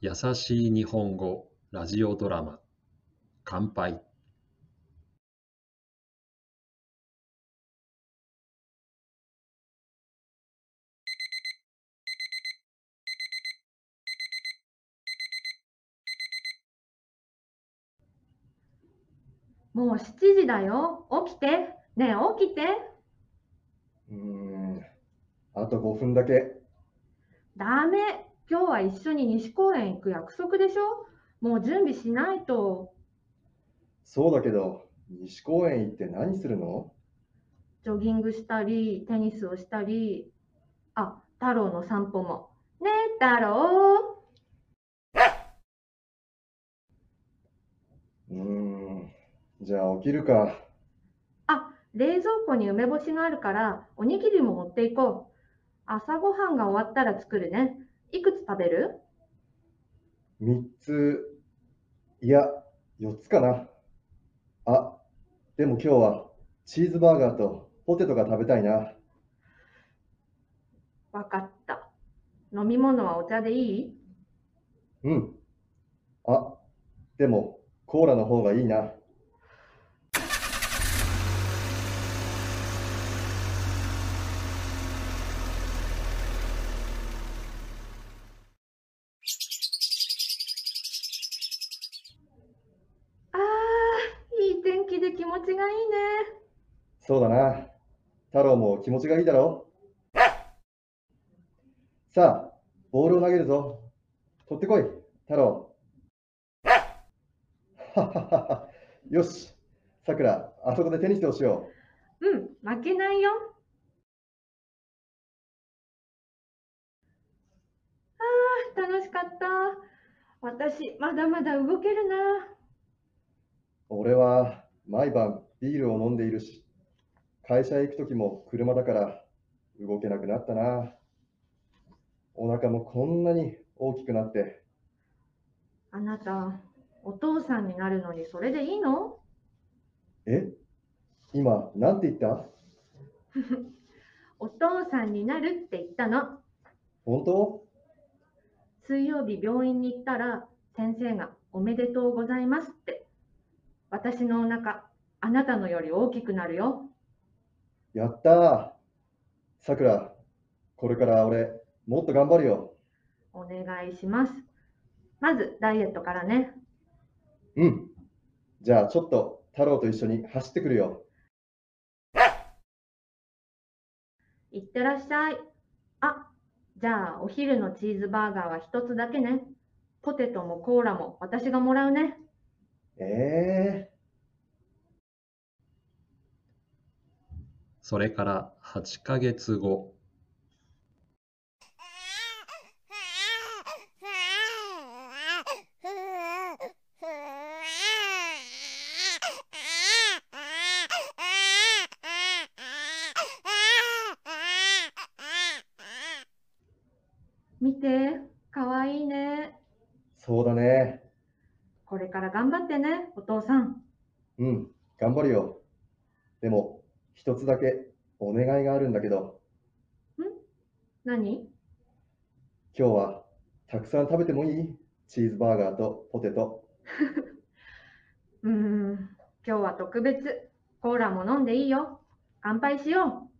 優しい日本語ラジオドラマ乾杯もう7時だよ。起きて。ねえ、起きて。うーん、あと5分だけ。ダメ。今日は一緒に西公園行く約束でしょ？もう準備しないと。そうだけど、西公園行って何するの？ジョギングしたり、テニスをしたり。あ、太郎の散歩も。ねえ、太郎。うーん、じゃあ起きるか。あ、冷蔵庫に梅干しがあるから、おにぎりも持っていこう。朝ごはんが終わったら作るね。いくつ食べる？3つ、いや、4つかな。あ、でも今日はチーズバーガーとポテトが食べたいな。わかった。飲み物はお茶でいい？うん。あ、でもコーラの方がいいな。あー、いい天気で気持ちがいいね。そうだな。太郎も気持ちがいいだろさあ、ボールを投げるぞ。取ってこい、太郎。よし、さくら、あそこでテニスをしようん、負けないよ。あー、楽しかった。私、まだまだ動けるな。う。俺は毎晩ビールを飲んでいるし、会社へ行くときも車だから動けなくなったな。お腹もこんなに大きくなって、あなた、お父さんになるのにそれでいいの？え？今、なんて言った？お父さんになるって言ったの。本当？水曜日病院に行ったら先生がおめでとうございますって。私のお腹、あなたのより大きくなるよ。やったー。さくら、これから俺、もっと頑張るよ。お願いします。まずダイエットからね。うん。じゃあちょっと太郎と一緒に走ってくるよ。いってらっしゃい。あ、じゃあお昼のチーズバーガーは一つだけね。ポテトもコーラも私がもらうね。えそれから8ヶ月後見て、かわいいね。ー、そうだね。これから頑張ってね、お父さん。うん、頑張るよ。でも、一つだけお願いがあるんだけど、何？今日はたくさん食べてもいい？チーズバーガーとポテト。うーん、今日は特別。コーラも飲んでいいよ。乾杯しよう。